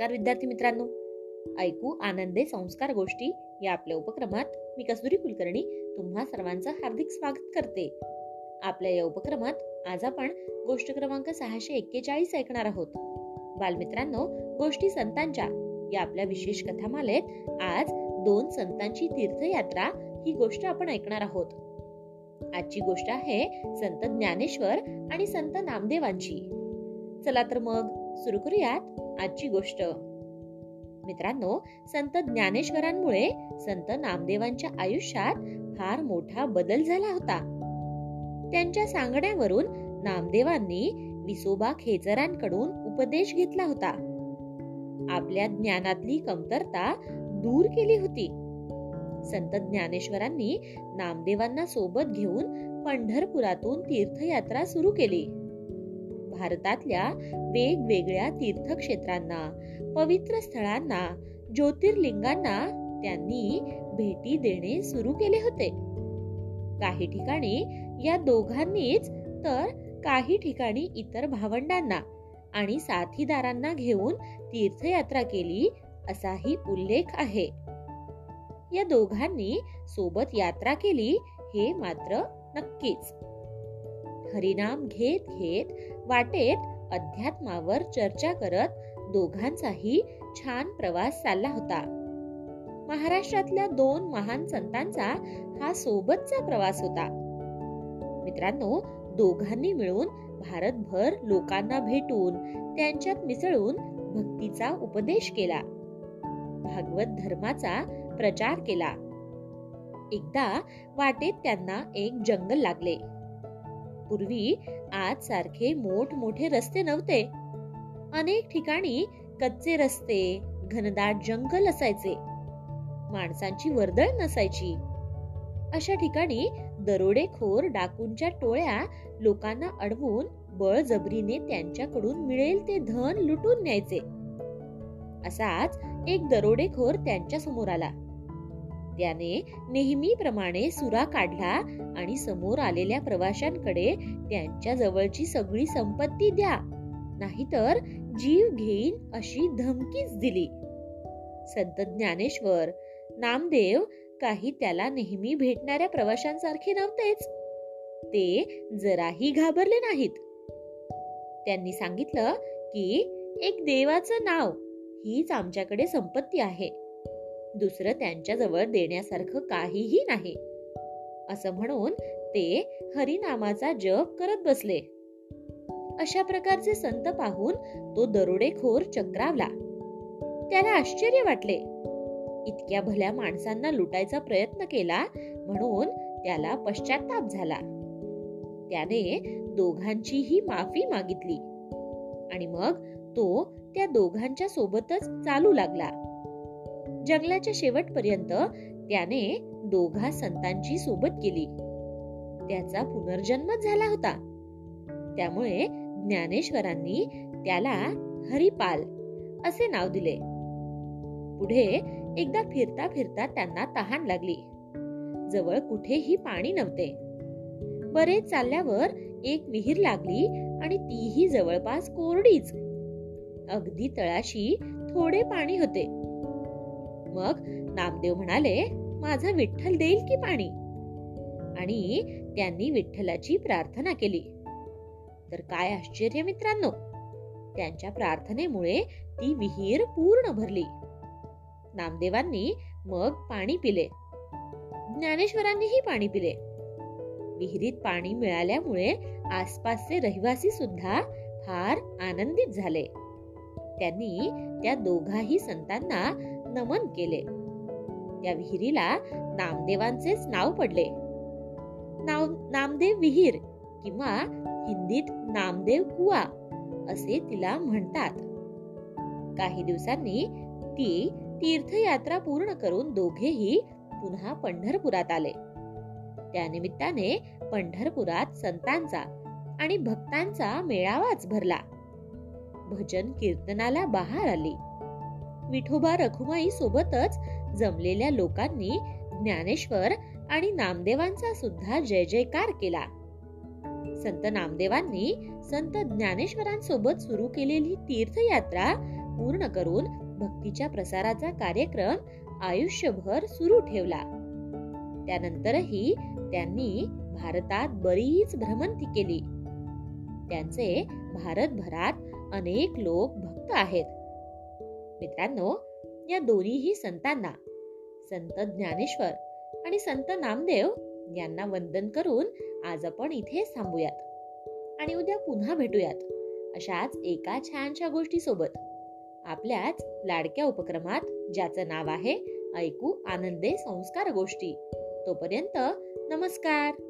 नमस्कार विद्यार्थी मित्रांनो. ऐकू आनंदे संस्कार गोष्टी या आपल्या उपक्रमात मी कसुरी कुलकर्णी तुम्हा सर्वांचं हार्दिक स्वागत करते. आपल्या या उपक्रमात आज आपण गोष्ट क्रमांक सहाशे एक्केचाळीस ऐकणार आहोत. बालमित्रांनो गोष्टी संतांच्या या आपल्या विशेष कथामालेत आज दोन संतांची तीर्थयात्रा ही गोष्ट आपण ऐकणार आहोत. आजची गोष्ट आहे संत ज्ञानेश्वर आणि संत नामदेवांची. चला तर मग सुरू करूयात आजची गोष्ट. मित्रांनो संत ज्ञानेश्वरांमुळे संत नामदेवांच्या आयुष्यात फार मोठा बदल झाला होता. त्यांच्या सांगण्यावरून नामदेवांनी विसोबा खेचरांकडून उपदेश घेतला होता. आपल्या ज्ञानातली कमतरता दूर केली होती. संत ज्ञानेश्वरांनी नामदेवांना सोबत घेऊन पंढरपुरातून तीर्थयात्रा सुरू केली. भारतातल्या वेगवेगळ्या तीर्थक्षेत्रांना पवित्र स्थळांना ज्योतिर्लिंगांना त्यांनी भेटी देणे सुरू केले होते. काही ठिकाणी या दोघांनीच तर काही ठिकाणी इतर भावंडांना आणि साथीदारांना घेऊन तीर्थयात्रा केली असाही उल्लेख आहे. या दोघांनी सोबत यात्रा केली हे मात्र नक्कीच. हरिनाम घेत घेत वाटेत अध्यात्मावर चर्चा करत दोघांचाही छान प्रवास चालला होता. महाराष्ट्रातल्या दोन महान संतांचा हा सोबतचा प्रवास होता. मित्रांनो दोघांनी मिळून भारतभर लोकांना भेटून त्यांच्यात मिसळून भक्तीचा उपदेश केला. भागवत धर्माचा प्रचार केला. एकदा वाटेत त्यांना एक जंगल लागले. पूर्वी आज सारखे मोठमोठे रस्ते नव्हते. अनेक ठिकाणी कच्चे रस्ते घनदाट जंगल असायचे. माणसांची वर्दळ नसायची. अशा ठिकाणी दरोडेखोर डाकूंच्या टोळ्या लोकांना अडवून बळजबरीने त्यांच्याकडून मिळेल ते धन लुटून न्यायचे. असाच एक दरोडेखोर त्यांच्यासमोर आला. त्याने नेहमीप्रमाणे सुरा काढला आणि समोर आलेल्या प्रवाशांकडे त्यांच्या जवळची सगळी संपत्ती द्या. नाहीतर जीव घेईन अशी धमकीच दिली. संत ज्ञानेश्वर नामदेव काही त्याला नेहमी भेटणाऱ्या प्रवाशांसारखे नव्हतेच. ते जराही घाबरले नाहीत. त्यांनी सांगितलं की एक देवाचं नाव हीच आमच्याकडे संपत्ती आहे. दुसरं त्यांच्याजवळ देण्यासारखं काहीही नाही. असं म्हणून ते हरिनामाचा जप करत बसले. अशा प्रकारचे संत पाहून तो दरोडेखोर चक्रावला. त्याला आश्चर्य वाटले. इतक्या भल्या माणसांना लुटायचा प्रयत्न केला म्हणून त्याला पश्चाताप झाला. त्याने दोघांचीही माफी मागितली. आणि मग तो त्या दोघांच्या सोबतच चालू लागला. जंगलाच्या शेवटपर्यंत त्याने दोघा संतांची सोबत केली. त्याचा पुनर्जन्म झाला होता. त्यामुळे ज्ञानेश्वरांनी त्याला हरिपाल असे नाव दिले. पुढे एकदा फिरता फिरता त्यांना तहान लागली. जवळ कुठेही पाणी नव्हते. बरेच चालल्यावर एक विहीर लागली आणि तीही जवळपास कोरडीच. अगदी तळाशी थोडे पाणी होते. मग नामदेव म्हणाले माझा विठ्ठल देईल की पाणी? आणि त्यांनी विठ्ठलाची प्रार्थना केली. तर काय आश्चर्य मित्रांनो त्यांच्या प्रार्थनेमुळे ती विहीर पूर्ण भरली. नामदेवांनी मग पाणी पिले. ज्ञानेश्वरांनीही पाणी पिले. विहिरीत पाणी मिळाल्यामुळे आसपासचे रहिवासी सुद्धा फार आनंदित झाले. त्यांनी त्या दोघाही संतांना नमन केले. त्या विहिरीला नामदेवांचेच नाव पडले. नाव नामदेव विहीर किंवा हिंदीत नामदेव कुवा असे तिला म्हणतात. काही दिवसांनी ती तीर्थयात्रा पूर्ण करून दोघेही पुन्हा पंढरपुरात आले. त्यानिमित्ताने पंढरपुरात संतांचा आणि भक्तांचा मेळावाच भरला. भजन कीर्तनाला बहार आली. विठोबा रखुमाई सोबतच जमलेल्या लोकांनी ज्ञानेश्वर आणि नामदेवांचा सुद्धा जय जयकार केला. संत नामदेवांनी संत ज्ञानेश्वरांसोबत सुरू केलेली तीर्थयात्रा पूर्ण करून भक्तीच्या प्रसाराचा कार्यक्रम आयुष्यभर सुरू ठेवला. त्यानंतरही त्यांनी भारतात बरीच भ्रमंती केली. त्यांचे भारतभरात अनेक लोक भक्त आहेत. मित्रांनो या दोन्हीही संतांना संत ज्ञानेश्वर आणि संत नामदेव यांना वंदन करून आज आपण इथे थांबूयात आणि उद्या पुन्हा भेटूयात अशाच एका छानशा गोष्टी सोबत आपल्याच लाडक्या उपक्रमात ज्याचं नाव आहे ऐकू आनंदे संस्कार गोष्टी. तोपर्यंत नमस्कार!